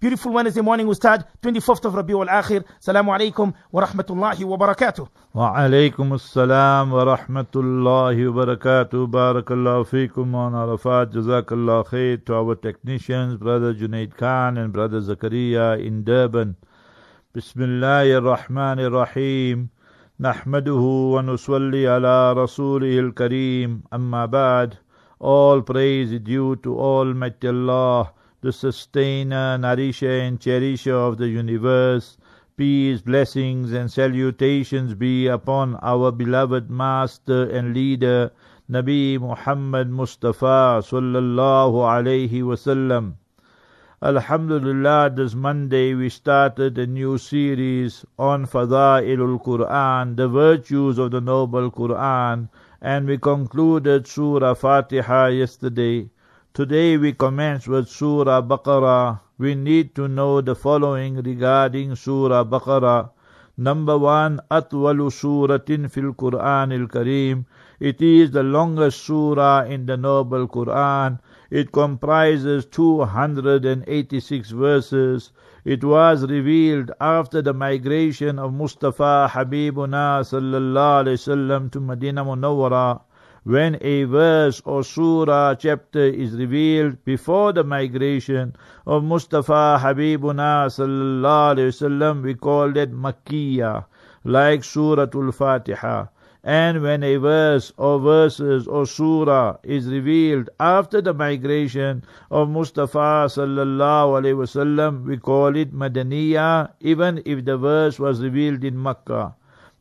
Beautiful Wednesday morning, Ustad, 24th of Rabiul Akhir. Salamu alaikum wa rahmatullahi wa barakatuh. وعليكم السلام ورحمة الله وبركاته بارك الله فيكم on Arafat جزاك الله خير to our technicians brother Junaid Khan and brother Zakaria in Durban بسم الله الرحمن الرحيم نحمده ونصلي على رسوله الكريم أما بعد all praise is due to Almighty Allah the sustainer, nourisher and cherisher of the universe Peace, blessings, and salutations be upon our beloved Master and Leader, Nabi Muhammad Mustafa sallallahu alayhi wasallam. Alhamdulillah, this Monday we started a new series on Fada'ilul Quran, the virtues of the Noble Quran, and we concluded Surah Fatiha yesterday. Today we commence with Surah Baqarah. We need to know the following regarding Surah Baqarah. Number one, Atwalu Suratin fil Quran al Kareem. It is the longest surah in the Noble Quran. It comprises 286 verses. It was revealed after the migration of Mustafa Habibuna sallallahu alaihi wasallam to Medina Munawwara. When a verse or surah chapter is revealed before the migration of Mustafa Habibuna sallallahu alaihi wasallam, we call it Makkiyah, like Suratul Fatiha. And when a verse or verses or surah is revealed after the migration of Mustafa sallallahu alaihi wasallam, we call it Madaniyah, even if the verse was revealed in Makkah.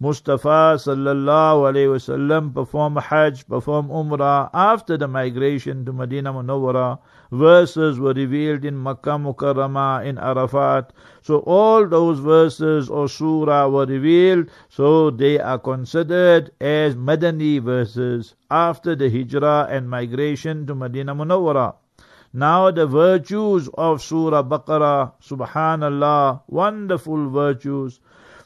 Mustafa sallallahu alayhi wasallam performed Hajj, performed Umrah after the migration to Medina Munawwara. Verses were revealed in Makkah Mukarramah, in Arafat. So all those verses or surah were revealed, so they are considered as Madani verses after the Hijrah and migration to Medina Munawwara. Now the virtues of Surah Baqarah, Subhanallah, wonderful virtues.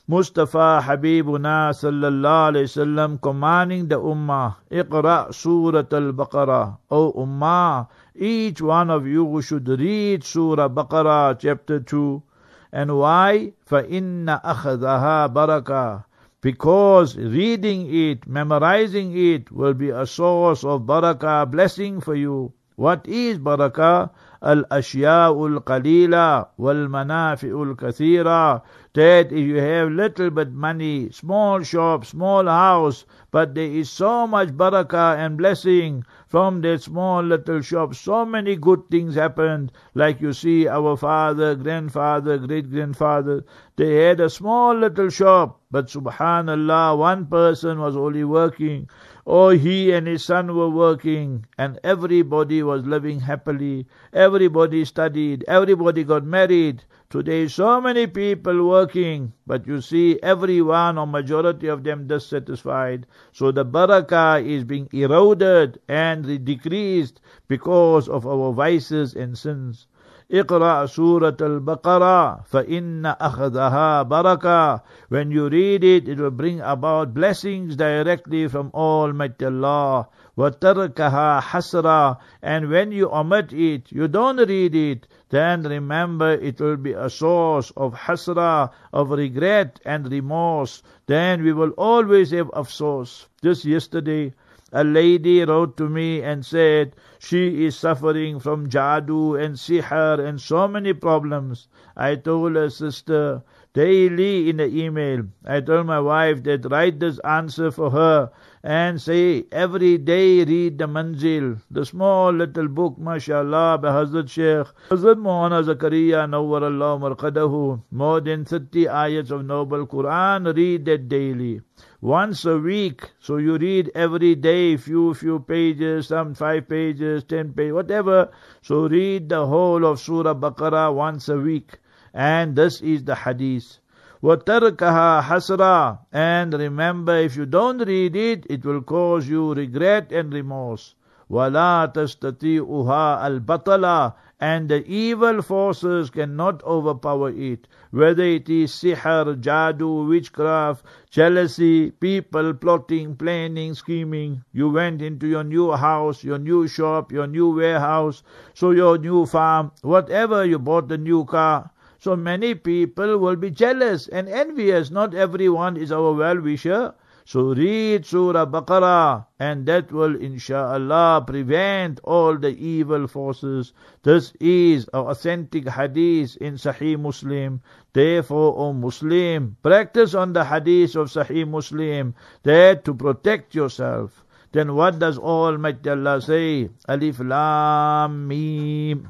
Mustafa Habibuna sallallahu alayhi wasallam commanding the ummah, Iqra Surat al-Baqarah. O ummah, each one of you should read Surah Baqarah chapter 2. And why? فَإِنَّ أَخَذَهَا barakah. Because reading it, memorizing it will be a source of barakah, blessing for you. What is barakah? الأشياء القليلة والمنافع الكثيرة that if you have little bit money, small shop, small house, but there is so much barakah and blessing from that small little shop. So many good things happened, like you see our father, grandfather, great grandfather. They had a small little shop, but subhanallah, one person was only working. Oh, he and his son were working, and everybody was living happily. Everybody studied, everybody got married. Today, so many people working, but you see, everyone or majority of them dissatisfied. So the barakah is being eroded and decreased because of our vices and sins. اقرأ سورة البقرة فإن أخذها بركة When you read it, it will bring about blessings directly from Almighty Allah. وَتَرْكَهَا حَسْرًا And when you omit it, you don't read it, then remember it will be a source of hasra, of regret and remorse. Then we will always have afsos. Just yesterday, a lady wrote to me and said she is suffering from jadoo and sihr and so many problems. I told her sister daily in the email, I told my wife that write this answer for her and say every day read the Manzil, the small little book, mashallah, by Hazrat Sheikh. Hazrat Moulana Zakaria Nawwarallah Marqadahu, more than 30 ayats of Noble Quran, read that daily. Once a week, so you read every day, few, few pages, some five pages, ten pages, whatever. So read the whole of Surah Baqarah once a week. And this is the hadith. وَتَرْكَهَا حَسْرًا And remember, if you don't read it, it will cause you regret and remorse. وَلَا تَسْتَطِيعُهَا الْبَطَلَ and the evil forces cannot overpower it. Whether it is sihr, jadoo, witchcraft, jealousy, people plotting, planning, scheming. You went into your new house, your new shop, your new warehouse, so your new farm, whatever you bought the new car. So many people will be jealous and envious. Not everyone is our well-wisher. So read Surah Baqarah and that will insha'Allah prevent all the evil forces. This is an authentic hadith in Sahih Muslim. Therefore, O Muslim, practice on the hadith of Sahih Muslim that to protect yourself. Then what does Almighty Allah say? Alif Lam Mim.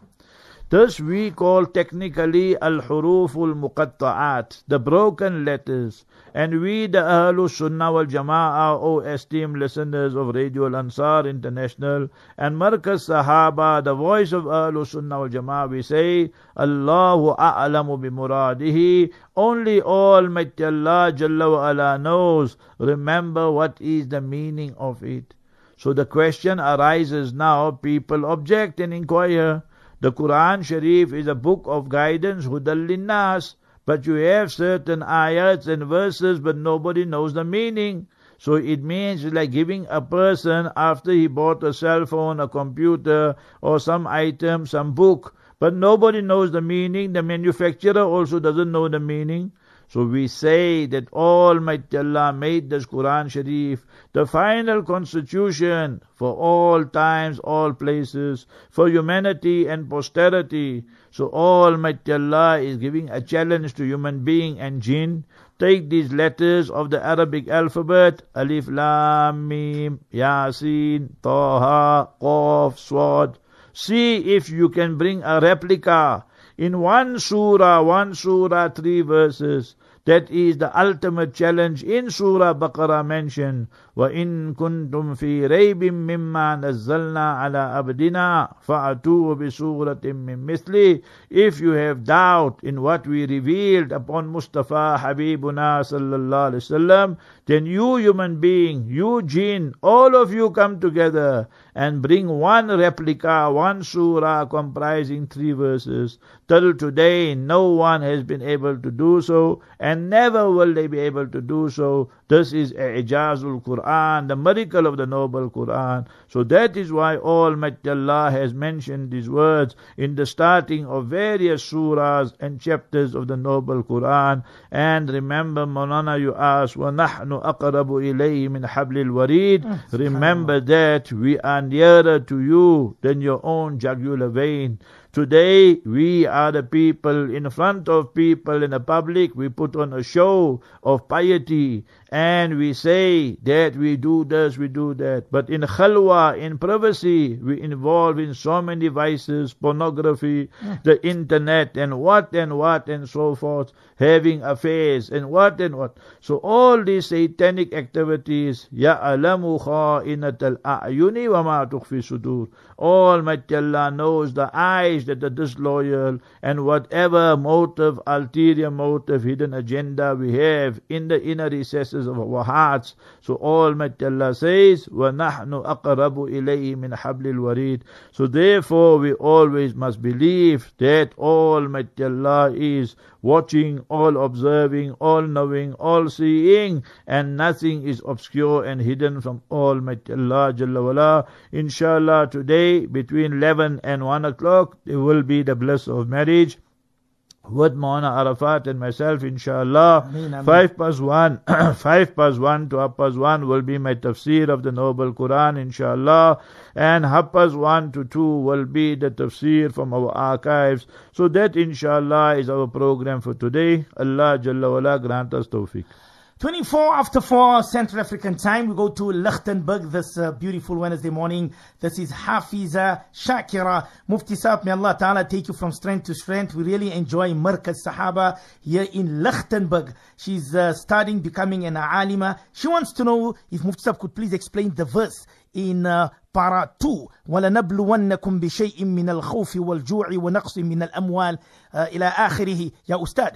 This we call technically al-huruf al-muqatta'at, the broken letters. And we, the Ahlul Sunnah wal Jama'ah, O esteemed listeners of Radio Al Ansar International and Markaz Sahaba, the voice of Ahlul Sunnah wal Jama'ah, we say, Allahu a'lamu bi muradihi. Only Almighty Allah Jalla wa ala knows. Remember what is the meaning of it. So the question arises now, people object and inquire. The Quran Sharif is a book of guidance, hudal. But you have certain ayats and verses, but nobody knows the meaning. So it means like giving a person after he bought a cell phone, a computer, or some item, some book, but nobody knows the meaning. The manufacturer also doesn't know the meaning. So we say that Almighty Allah made this Quran Sharif the final constitution for all times, all places, for humanity and posterity. So Almighty Allah is giving a challenge to human being and jinn. Take these letters of the Arabic alphabet, Alif, Lam, Mim, Yasin, Taha, Qaf, Swad. See if you can bring a replica in one surah, one surah, three verses. That is the ultimate challenge in Surah Baqarah mentioned. وَإِن كُنتُمْ فِي رَيْبٍ مِّمَّا نَزَّلْنَا عَلَىٰ أَبْدِنَا فَأْتُوا بِسُورَةٍ مِّن مِثْلِهِ If you have doubt in what we revealed upon Mustafa Habibuna sallallahu alaihi wasallam, then you human being, you jinn, all of you come together and bring one replica, one surah comprising three verses. Till today, no one has been able to do so, and and never will they be able to do so. This is Ijazul Quran, the miracle of the noble Quran. So that is why Almighty Allah has mentioned these words in the starting of various surahs and chapters of the noble Quran. And remember, Moulana, you asked, وَنَحْنُ أَقْرَبُ إِلَيْهِ مِنْ حَبْلِ الْوَرِيدِ Remember that we are nearer to you than your own jugular vein. Today, we are the people in front of people in the public. We put on a show of piety and we say that we do this, we do that. But in khalwa, in privacy, we involve in so many vices, pornography, the internet, and what and what and so forth, having affairs, and what and what. So all these satanic activities, Ya alamu kha'inat al-a'yuni wa ma tukhfi sudur. Almighty Allah knows the eyes that are disloyal, and whatever motive, ulterior motive, hidden agenda we have in the inner recesses of our hearts. So Almighty Allah says, وَنَحْنُ أَقْرَبُ إِلَيْهِ مِنْ حَبْلِ الْوَرِيدِ So therefore we always must believe that Almighty Allah is watching, all observing, all knowing, all seeing, and nothing is obscure and hidden from Almighty Allah Jalla wala. Inshallah today between 11 and 1 o'clock there will be the bliss of marriage with Mona Arafat and myself, inshallah. Ameen, ameen. Five past one, five past one to half past one will be my tafsir of the Noble Quran, inshallah. And half past one to two will be the tafsir from our archives. So that, inshallah, is our program for today. Allah Jalla wala grant us tawfiq. 24 after 4 Central African time. We go to Lichtenburg this uh, beautiful Wednesday morning. This is Hafiza Shakira. Mufti Saab, may Allah Ta'ala take you from strength to strength. We really enjoy Markaz Sahaba here in Lichtenburg. She's uh, studying becoming an alima. She wants to know if Mufti Saab could please explain the verse in uh, para 2 ولنبلونكم بشيء من الخوف والجوع ونقص من الأموال uh, إلى آخره يا أستاذ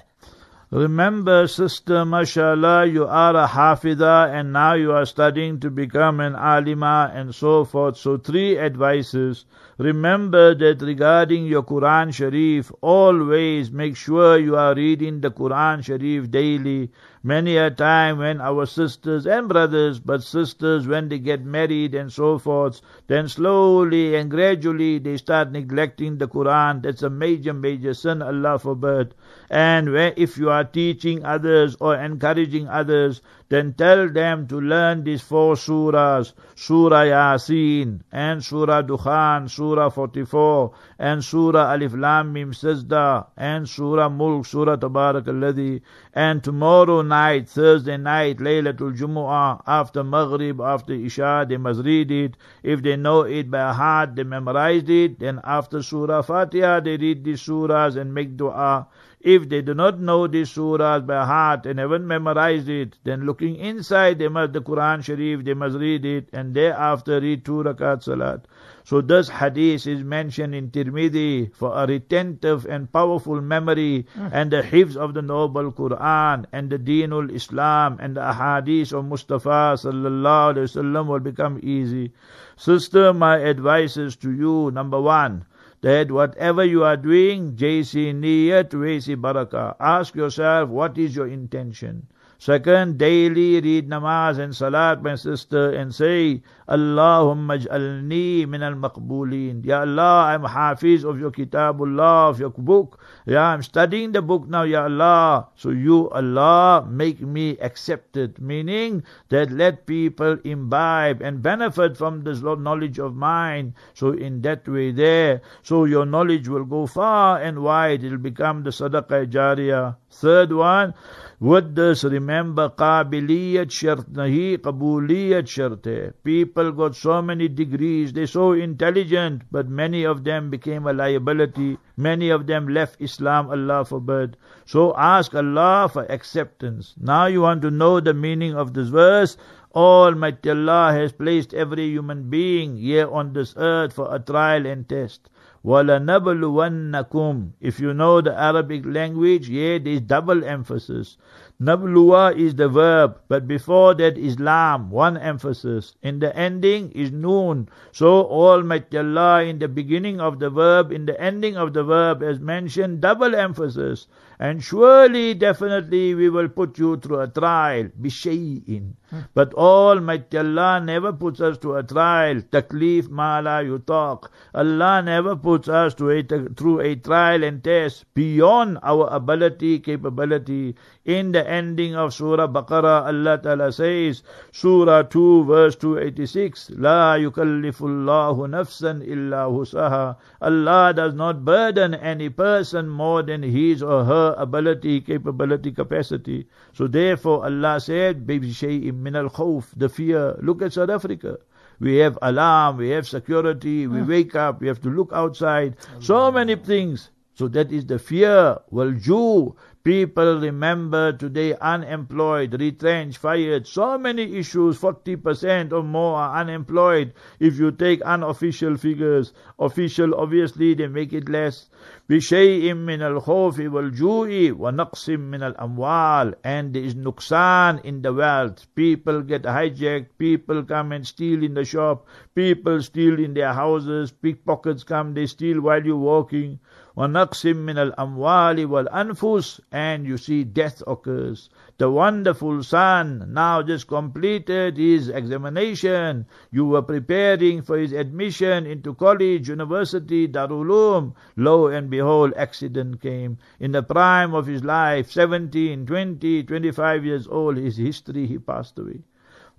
Remember, sister, mashallah, you are a hafida and now you are studying to become an alima and so forth. So three advices. Remember that regarding your Quran Sharif, always make sure you are reading the Quran Sharif daily. Many a time when our sisters and brothers, but sisters when they get married and so forth, then slowly and gradually they start neglecting the Quran. That's a major, major sin, Allah forbid. And when, if you are teaching others or encouraging others, then tell them to learn these four surahs, Surah Yasin and Surah Dukhan, Surah 44 and Surah Alif Lam Mim Sajda and Surah Mulk, Surah Tabarak Alladhi and tomorrow night, Thursday night, Laylatul Jumu'ah, after Maghrib, after Isha, they must read it. If they know it by heart, they memorized it. Then after Surah Fatiha, they read the surahs and make dua. If they do not know these surahs by heart and haven't memorized it, then looking inside, they must the Quran Sharif, they must read it, and thereafter read two rakat salat. So this hadith is mentioned in Tirmidhi for a retentive and powerful memory mm. and the hifz of the noble Quran and the Deenul Islam and the ahadith of Mustafa sallallahu alaihi wasallam will become easy. Sister, my advice is to you, number one, that whatever you are doing, JC niyat, JC barakah. Ask yourself, what is your intention? Second, daily read namaz and salat, my sister, and say, Allahumma ja'alni min al-maqbulin. Ya Allah, I'm hafiz of your kitabullah, of your book. Yeah, I'm studying the book now, Ya Allah. So you, Allah, make me accepted. Meaning that let people imbibe and benefit from this knowledge of mine. So in that way there, so your knowledge will go far and wide. It'll become the sadaqah jariyah. Third one, with this, remember, qabiliyat shart nahi, qabuliyat shart People got so many degrees, they're so intelligent, but many of them became a liability. Many of them left Islam, Allah forbid. So ask Allah for acceptance. Now you want to know the meaning of this verse. Almighty Allah has placed every human being here on this earth for a trial and test. وَلَنَبْلُوَنَّكُمْ If you know the Arabic language, yeah, there is double emphasis. Nabluwa is the verb, but before that is lam, one emphasis. In the ending is noon. So Almighty Allah in the beginning of the verb, in the ending of the verb as mentioned, double emphasis. And surely, definitely, we will put you through a trial, bishay'in. Hmm. But Almighty Allah never puts us to a trial, taklif mala yutaq. Allah never puts us to a, through a trial and test beyond our ability, capability. In the ending of Surah Baqarah, Allah Ta'ala says, Surah 2, verse 286, La yukallifullahu nafsan illa husaha. Allah does not burden any person more than his or her ability, capability, capacity. So therefore Allah said, Baby shay'im min al khawf, the fear. Look at South Africa. We have alarm, we have security, we hmm. wake up, we have to look outside. So many things. So that is the fear. Well, Jew, People remember today unemployed, retrenched, fired. So many issues, 40% or more are unemployed. If you take unofficial figures, official obviously they make it less. بشيء من الخوف والجوع ونقص من الأموال and there is nuksan in the wealth. People get hijacked, people come and steal in the shop, people steal in their houses, pickpockets come, they steal while you're walking. وَنَقْسِمْ مِنَ الْأَمْوَالِ وَالْأَنْفُسِ And you see death occurs. The wonderful son now just completed his examination. You were preparing for his admission into college, university, Darul Uloom. Lo and behold, accident came. In the prime of his life, 17, 20, 25 years old, his history, he passed away.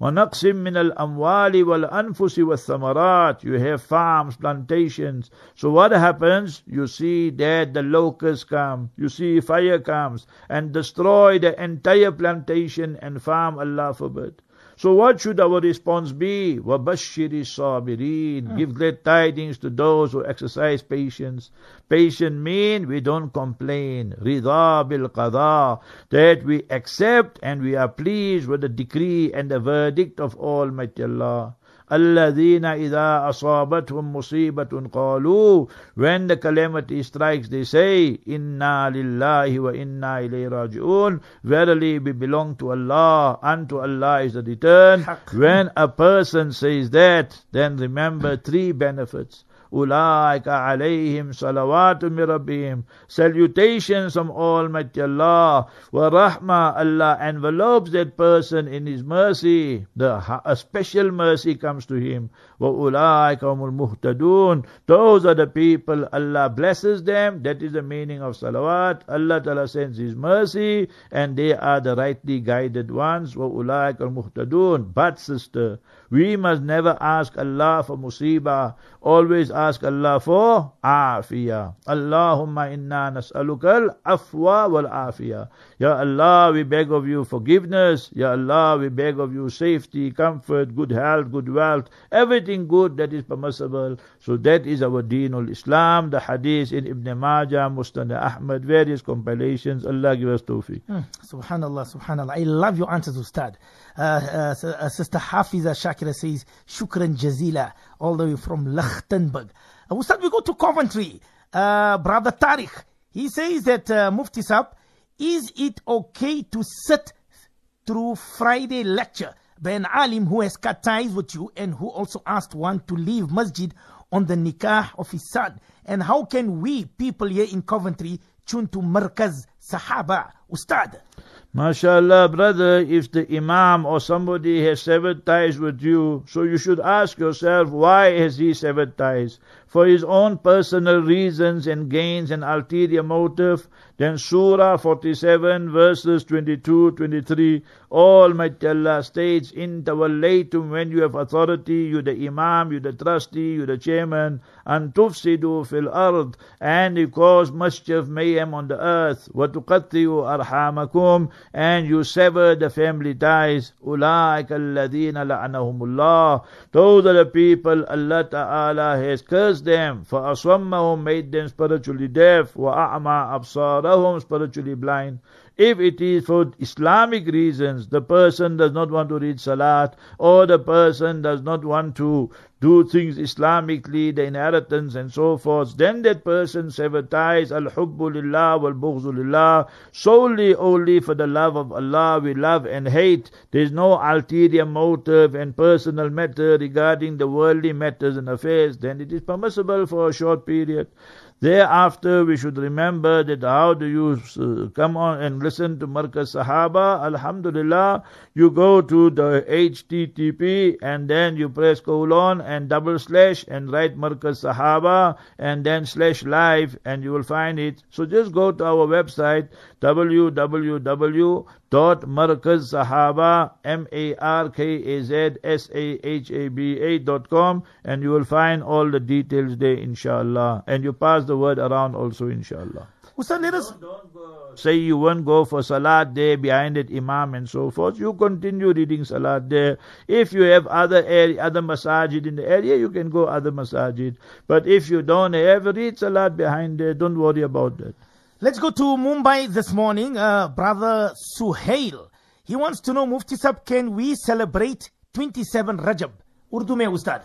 وَنَقْسٍ مِّنَ الْأَمْوَالِ وَالْأَنفُسِ وَالثَّمَرَاتِ You have farms, plantations. So what happens? You see that the locusts come, you see fire comes and destroy the entire plantation and farm, Allah forbid. So what should our response be? وَبَشِّرِ الصَّابِرِينَ Give glad tidings to those who exercise patience. Patient mean we don't complain. رِضَى بِالْقَضَى That we accept and we are pleased with the decree and the verdict of Almighty Allah. الَّذِينَ إِذَا أَصَابَتْهُمْ مُصِيبَةٌ قَالُوا When the calamity strikes, they say, إِنَّا لِلَّهِ وَإِنَّا إِلَيْهِ رَاجِعُونَ Verily we belong to Allah, unto Allah is the return. When a person says that, then remember three benefits. Ulaika alayhim salawatu rabbihim. Salutations from Almighty Allah. Wa rahmah Allah envelopes that person in His mercy. The, a special mercy comes to him muhtadun. Those are the people Allah blesses them. That is the meaning of salawat. Allah Ta'ala sends His mercy and they are the rightly guided ones. muhtadun. But sister, we must never ask Allah for musibah. Always ask Allah for afiyah. Allahumma inna nas'alukal afwa wal afiyah. Ya Allah, we beg of you forgiveness. Ya Allah, we beg of you safety, comfort, good health, good wealth, everything good that is permissible. So that is our deenul Islam, the hadith in Ibn Majah, Musnad Ahmad, various compilations. Allah give us tawfiq. Hmm. Subhanallah, subhanallah. I love your answers, Ustad. Uh, uh, uh, Sister Hafiza Shakira says, Shukran Jazila, all the way from Lichtenburg. Uh, Ustad, we go to Coventry. Uh, Brother Tariq, he says that uh, Mufti Sab, is it okay to sit through Friday lecture by an alim who has cut ties with you and who also asked one to leave masjid on the nikah of his son? And how can we, people here in Coventry, tune to Markaz Sahaba? Ustad. MashaAllah, brother, if the Imam or somebody has severed ties with you, so you should ask yourself, why has he severed ties? For his own personal reasons and gains and ulterior motive, then Surah 47 verses 22, 23, Almighty Allah states, In tawallaytum, when you have authority, you the Imam, you the trustee, you the chairman, and tufsidu fil ard, and you cause mischief, mayhem on the earth, wa tuqattiyu arhamakum, and you sever the family ties, ulaika alladhina la'anahumullah, those are the people Allah Ta'ala has cursed them, for aswammahum made them spiritually deaf, absara lahum spiritually blind. If it is for Islamic reasons, the person does not want to read Salat, or the person does not want to do things Islamically, the inheritance and so forth, then that person sever-ties al-hubbu lillah wal-bughzu lillah, solely only for the love of Allah, we love and hate. There is no ulterior motive and personal matter regarding the worldly matters and affairs, then it is permissible for a short period. Thereafter, we should remember that how do you uh, come on and listen to Markaz Sahaba? Alhamdulillah, you go to the HTTP and then you press colon and double slash and write Markaz Sahaba and then slash live and you will find it. So just go to our website www dot Markaz Sahaba M A R K A Z S A H A B A dot com and you will find all the details there inshallah and you pass the word around also inshallah. Ustad, let us. Say you won't go for salat there behind it imam and so forth. You continue reading salat there. If you have other area, other masajid in the area, you can go other masajid. But if you don't have read salat behind there, don't worry about that. Let's go to Mumbai this morning. Uh, Brother Suhail. He wants to know, Mufti Sab, can we celebrate 27 Rajab? Urdu mein Ustad.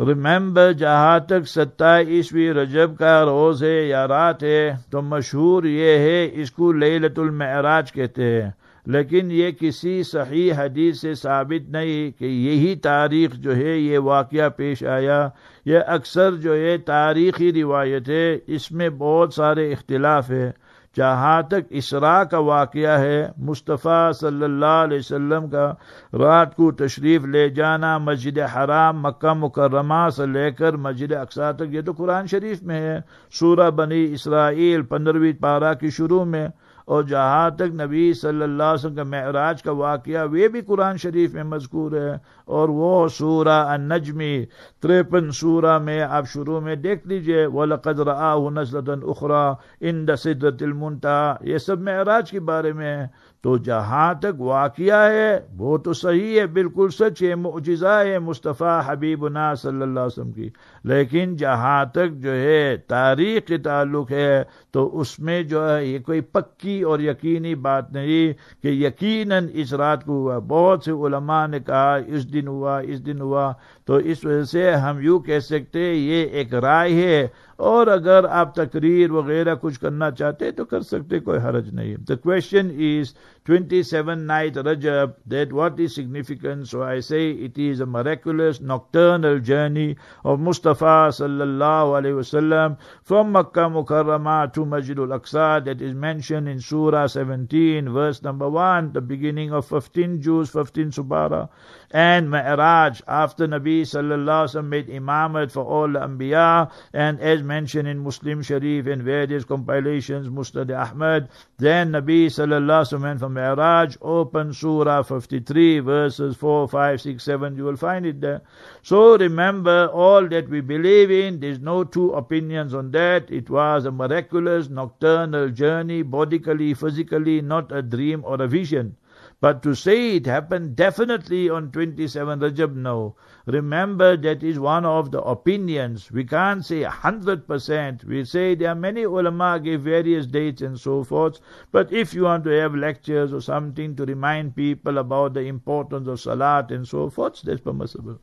Remember जहाँ तक सत्ताईसवीं रजब का रोज है या रात है तो मशहूर ये है इसको लैलतुल महराज कहते हैं لیکن یہ کسی صحیح حدیث سے ثابت نہیں کہ یہی تاریخ جو ہے یہ واقعہ پیش آیا، یہ اکثر جو ہے تاریخی روایت ہے، اس میں بہت سارے اختلاف ہے جہاں تک اسراء کا واقعہ ہے، مصطفیٰ صلی اللہ علیہ وسلم کا رات کو تشریف لے جانا مسجد حرام مکہ مکرمہ سے لے کر مسجد اقسا تک، یہ تو قرآن شریف میں ہے۔ سورہ بنی اسرائیل پندرہویں پارہ کی شروع میں اور جہاں تک نبی صلی اللہ علیہ وسلم کا معراج کا واقعہ، وہ بھی قرآن شریف میں مذکور ہے۔ اور وہ سورہ النجمی تریپن سورہ میں آپ شروع میں دیکھ لیجیے۔ وَلَقَدْ رَآهُ نَزْلَةً أُخْرَى اِنْدَ صِدْرَةِ الْمُنْتَهَى یہ سب معراج کے بارے میں ہے۔ تو جہاں تک واقعہ ہے، وہ تو صحیح ہے، بالکل سچ ہے، معجزہ ہے مصطفیٰ حبیب نا صلی اللہ علیہ وسلم کی۔ لیکن جہاں تک جو ہے تاریخ کے تعلق ہے، تو اس میں جو ہے یہ کوئی پکی اور یقینی بات نہیں کہ یقیناً اس رات کو ہوا۔ بہت سے علماء نے کہا، اس دن ہوا، اس دن ہوا۔ تو اس وجہ سے ہم یوں کہہ سکتے یہ ایک رائے ہے اور اگر آپ تقریر وغیرہ کچھ کرنا چاہتے تو کر سکتے کوئی حرج نہیں۔ The question is 27 night Rajab that what is significant so I say it is a miraculous nocturnal journey of Mustafa sallallahu alaihi wasallam from Makkah Mukarramah to Masjid al-Aqsa that is mentioned in Surah 17 verse number 1 the beginning of 15 Juz, 15 Subara and Mi'raj after Nabi sallallahu alaihi wasallam made imamat for all the Anbiya and as mentioned in Muslim Sharif and various compilations, Musnad Ahmad. Then Nabi sallallahu alaihi wasallam went from Mi'raj, open Surah 53, verses 4, 5, 6, 7, you will find it there. So remember all that we believe in, there's no two opinions on that. It was a miraculous nocturnal journey, bodily, physically, not a dream or a vision. But to say it happened definitely on 27 Rajab, no. Remember that is one of the opinions. We can't say 100%. We say there are many ulama give various dates and so forth. But if you want to have lectures or something to remind people about the importance of salat and so forth, that's permissible.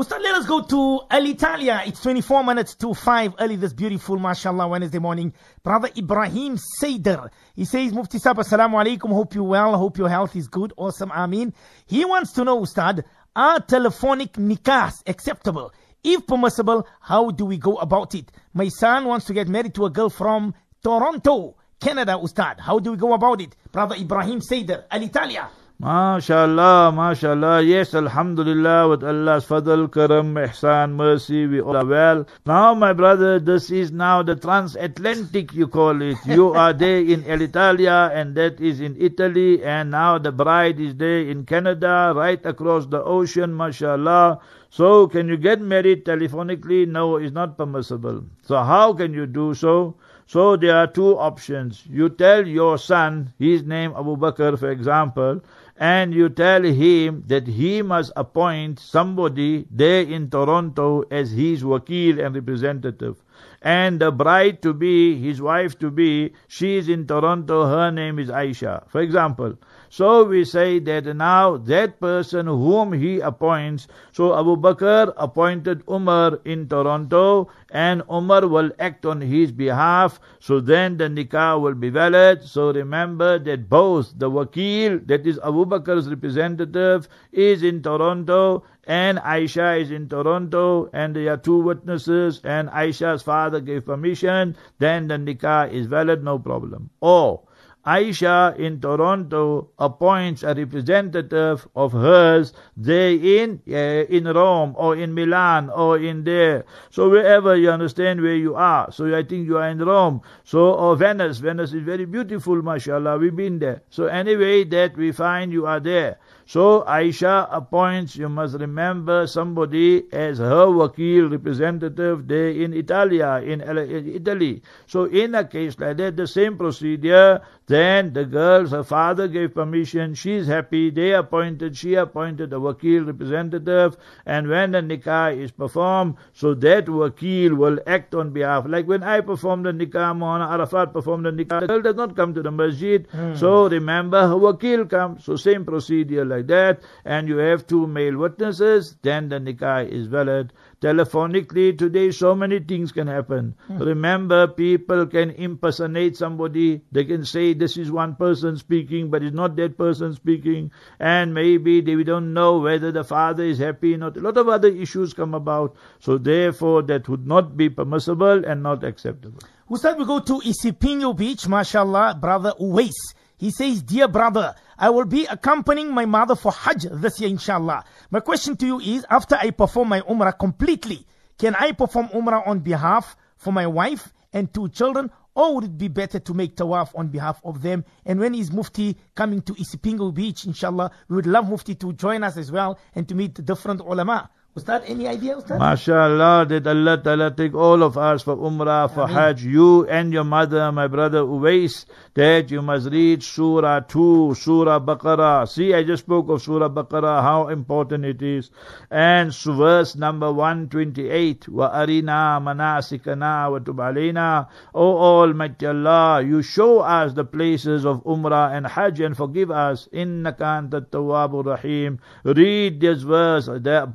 Ustad, let us go to Alitalia. It's 24 minutes to 5 early this beautiful, mashallah, Wednesday morning. Brother Ibrahim Seider. He says, Mufti Sab, Assalamu alaikum. Hope you well. Hope your health is good. Awesome. Ameen. He wants to know, Ustad, are telephonic nikahs acceptable? If permissible, how do we go about it? My son wants to get married to a girl from Toronto, Canada, Ustad. How do we go about it? Brother Ibrahim Seider, Alitalia. MashaAllah, MashaAllah. Yes, Alhamdulillah, with Allah's fadl, karam, ihsan, mercy, we all are well. Now, my brother, this is now the transatlantic, you call it. You are there in Italia, and that is in Italy, and now the bride is there in Canada, right across the ocean, MashaAllah. So, can you get married telephonically? No, it's not permissible. So, how can you do so? So there are two options. You tell your son, his name Abu Bakr for example, and you tell him that he must appoint somebody there in Toronto as his wakil and representative. And the bride to be, his wife to be, she is in Toronto, her name is Aisha. For example, so we say that now that person whom he appoints, so Abu Bakr appointed Umar in Toronto and Umar will act on his behalf, so then the nikah will be valid. So remember that both the wakil, that is Abu Bakr's representative, is in Toronto and Aisha is in Toronto and there are two witnesses and Aisha's father gave permission, then the nikah is valid, no problem. Or Aisha in Toronto appoints a representative of hers there in uh, in Rome or in Milan or in there. So wherever you understand where you are. So I think you are in Rome. So or Venice. Venice is very beautiful, mashallah. We've been there. So anyway, that we find you are there. So Aisha appoints, you must remember, somebody as her wakil representative there in Italia, in Italy. So in a case like that, the same procedure, then the girls, her father gave permission, she's happy, they appointed, she appointed a wakil representative, and when the nikah is performed, so that wakil will act on behalf. Like when I performed the nikah, Moulana Arafat performed the nikah, the girl does not come to the masjid, hmm. so remember her wakil comes. So same procedure like that, and you have two male witnesses, then the nikah is valid. Telephonically, today so many things can happen. Hmm. Remember, people can impersonate somebody. They can say this is one person speaking, but it's not that person speaking. And maybe they don't know whether the father is happy or not. A lot of other issues come about. So therefore, that would not be permissible and not acceptable. Ustad, we go to Isipingo Beach, mashallah, brother Uwais. He says, Dear brother, I will be accompanying my mother for Hajj this year, inshallah. My question to you is, after I perform my Umrah completely, can I perform Umrah on behalf for my wife and two children, or would it be better to make tawaf on behalf of them? And when is Mufti coming to Isipingo Beach, inshallah? We would love Mufti to join us as well and to meet different ulama. Ustad, any idea, Ustad? MashaAllah, that Allah Ta'ala take all of us for Umrah, for Ameen. Hajj, you and your mother, my brother Uwais, that you must read Surah 2, Surah Baqarah. See, I just spoke of Surah Baqarah, how important it is. And verse number 128, Wa arina manasikana wa tub alayna. O Almighty Allah, you show us the places of Umrah and Hajj and forgive us. Innaka anta tawwabur rahim. Read this verse there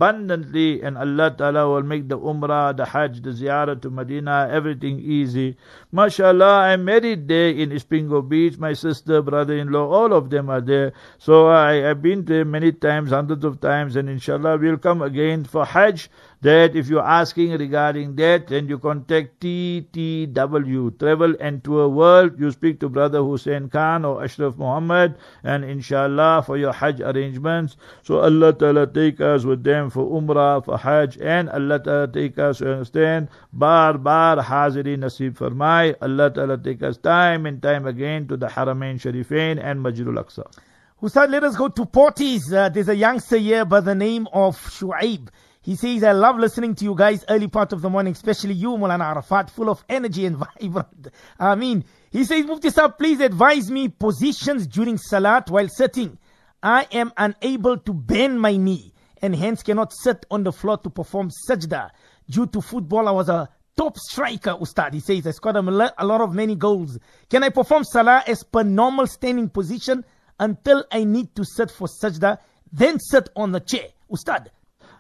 and Allah Ta'ala will make the Umrah, the Hajj, the Ziyarah to Medina, everything easy. MashaAllah, I'm married there in Isipingo Beach. My sister, brother-in-law, all of them are there. So I, I've been there many times, hundreds of times, and inshallah we'll come again for Hajj. That if you're asking regarding that, then you contact TTW, Travel and Tour World. You speak to Brother Hussein Khan or Ashraf Muhammad, and inshallah for your Hajj arrangements. So Allah Ta'ala take us with them for Umrah, for Hajj, and Allah Ta'ala take us, you understand, bar bar haziri nasib farmai. Allah Ta'ala take us time and time again to the Haramain Sharifain and Majrul Aqsa. Ustad, let us go to Porties. Uh, there's a youngster here by the name of Shuaib. He says, I love listening to you guys early part of the morning, especially you, Mulana Arafat, full of energy and vibrant. I mean, he says, Mufti Sahib, please advise me positions during Salat while sitting. I am unable to bend my knee and hence cannot sit on the floor to perform sajda. Due to football, I was a top striker, Ustad. He says, I scored a lot of many goals. Can I perform salah as per normal standing position until I need to sit for sajda, then sit on the chair? Ustad.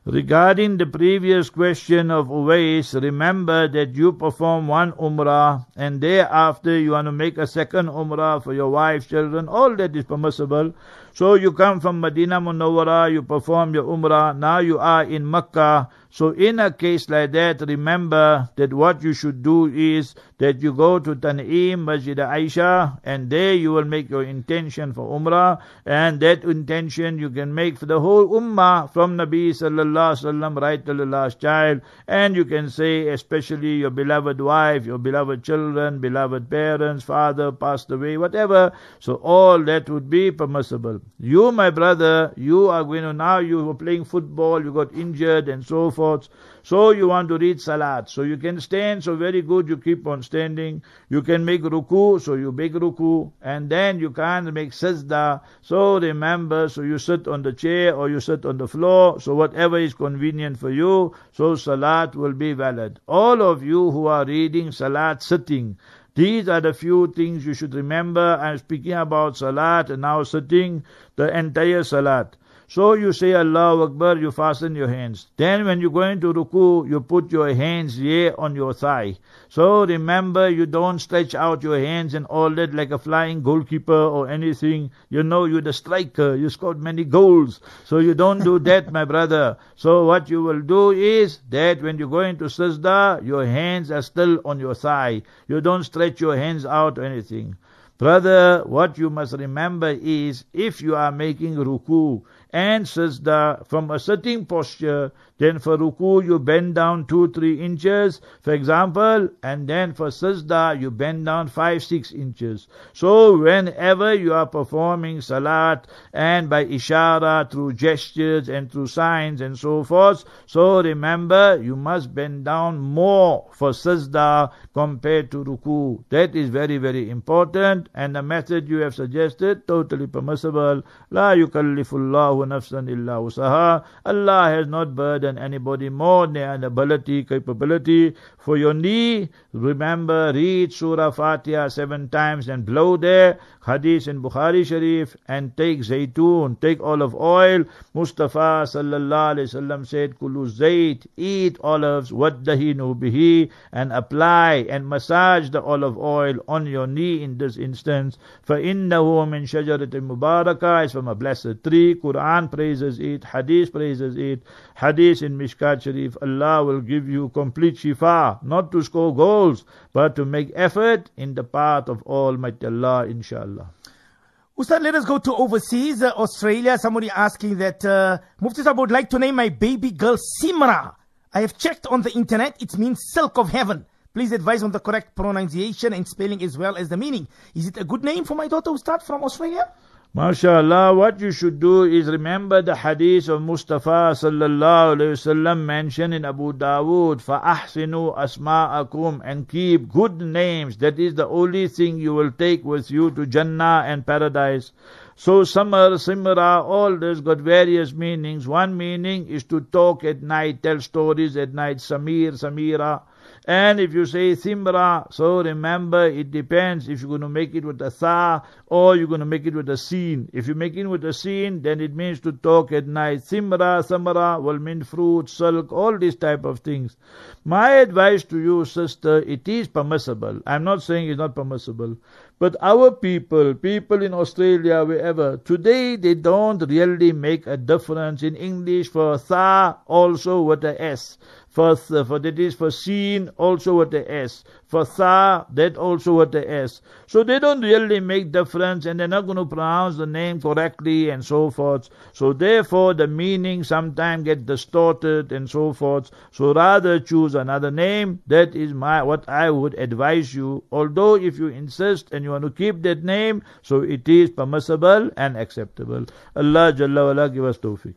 Regarding the previous question of Uwais, remember that you perform one Umrah and thereafter you want to make a second Umrah for your wife, children, all that is permissible. So you come from Medina Munawwara, you perform your Umrah, now you are in Makkah. So in a case like that, remember that what you should do is that you go to Tan'im, Masjid Aisha, and there you will make your intention for Umrah, and that intention you can make for the whole Ummah from Nabi Sallallahu Alaihi Wasallam right to the last child, and you can say especially your beloved wife, your beloved children, beloved parents, father passed away, whatever. So all that would be permissible. You, my brother, you are going to now you were playing football, you got injured and so forth. So you want to read salat. So you can stand, so very good, you keep on standing. You can make ruku, so you make ruku. And then you can't make sajda. So remember, so you sit on the chair or you sit on the floor. So whatever is convenient for you, so salat will be valid. All of you who are reading salat sitting, these are the few things you should remember. I'm speaking about salat and now sitting the entire salat. So you say Allah Akbar, you fasten your hands. Then when you go into ruku, you put your hands here on your thigh. So remember, you don't stretch out your hands and all that like a flying goalkeeper or anything. You know you're the striker, you scored many goals. So you don't do that, my brother. So what you will do is that when you go into sajda, your hands are still on your thigh. You don't stretch your hands out or anything. Brother, what you must remember is if you are making ruku and sajda from a sitting posture, then for ruku you bend down 2 3 inches, for example, and then for sajda you bend down 5 6 inches. So whenever you are performing salat and by ishara through gestures and through signs and so forth, so remember you must bend down more for sajda compared to ruku. That is very very important and the method you have suggested totally permissible. La yukallifullahu nafsan illa usaha. Allah has not burdened anybody more than an ability, capability. For your knee, remember, read Surah Fatiha seven times and blow there. Hadith in Bukhari Sharif and take zaytun, take olive oil. Mustafa sallallahu alaihi wasallam said, Kulu zayt, eat olives, waddahinu bihi, and apply and massage the olive oil on your knee in this instance فَإِنَّهُ مِنْ شَجَرَةٍ مُبَارَكَةٍ is from a blessed tree. Quran praises it, Hadith praises it. Hadith in Mishkat Sharif, Allah will give you complete shifa, not to score goals, but to make effort in the path of Almighty Allah, inshallah. Ustad, let us go to overseas, uh, Australia. Somebody asking that uh, Mufti Sahib would like to name my baby girl Simra. I have checked on the internet. It means silk of heaven. Please advise on the correct pronunciation and spelling as well as the meaning. Is it a good name for my daughter Ustad from Australia? MashaAllah, what you should do is remember the hadith of Mustafa sallallahu alayhi wasallam mentioned in Abu Dawood, فَأَحْسِنُوا أَسْمَاءَكُمْ and keep good names. That is the only thing you will take with you to Jannah and paradise. So Samar, Simra, all this got various meanings. One meaning is to talk at night, tell stories at night, Samir, Samira. And if you say Simra, so remember it depends if you're going to make it with a Sa or you're going to make it with a Sin. If you make it with a Sin, then it means to talk at night. Simra, Samara will mean fruit, sulk, all these type of things. My advice to you, sister, it is permissible. I'm not saying it's not permissible. But our people, people in Australia, wherever, today they don't really make a difference in English for Sa also with a S. For, for that is for seen also with the S. For sa, that also with the S. So they don't really make difference and they're not going to pronounce the name correctly and so forth. So therefore the meaning sometimes get distorted and so forth. So rather choose another name. That is my what I would advise you. Although if you insist and you want to keep that name, so it is permissible and acceptable. Allah Jalla wala give us tawfiq.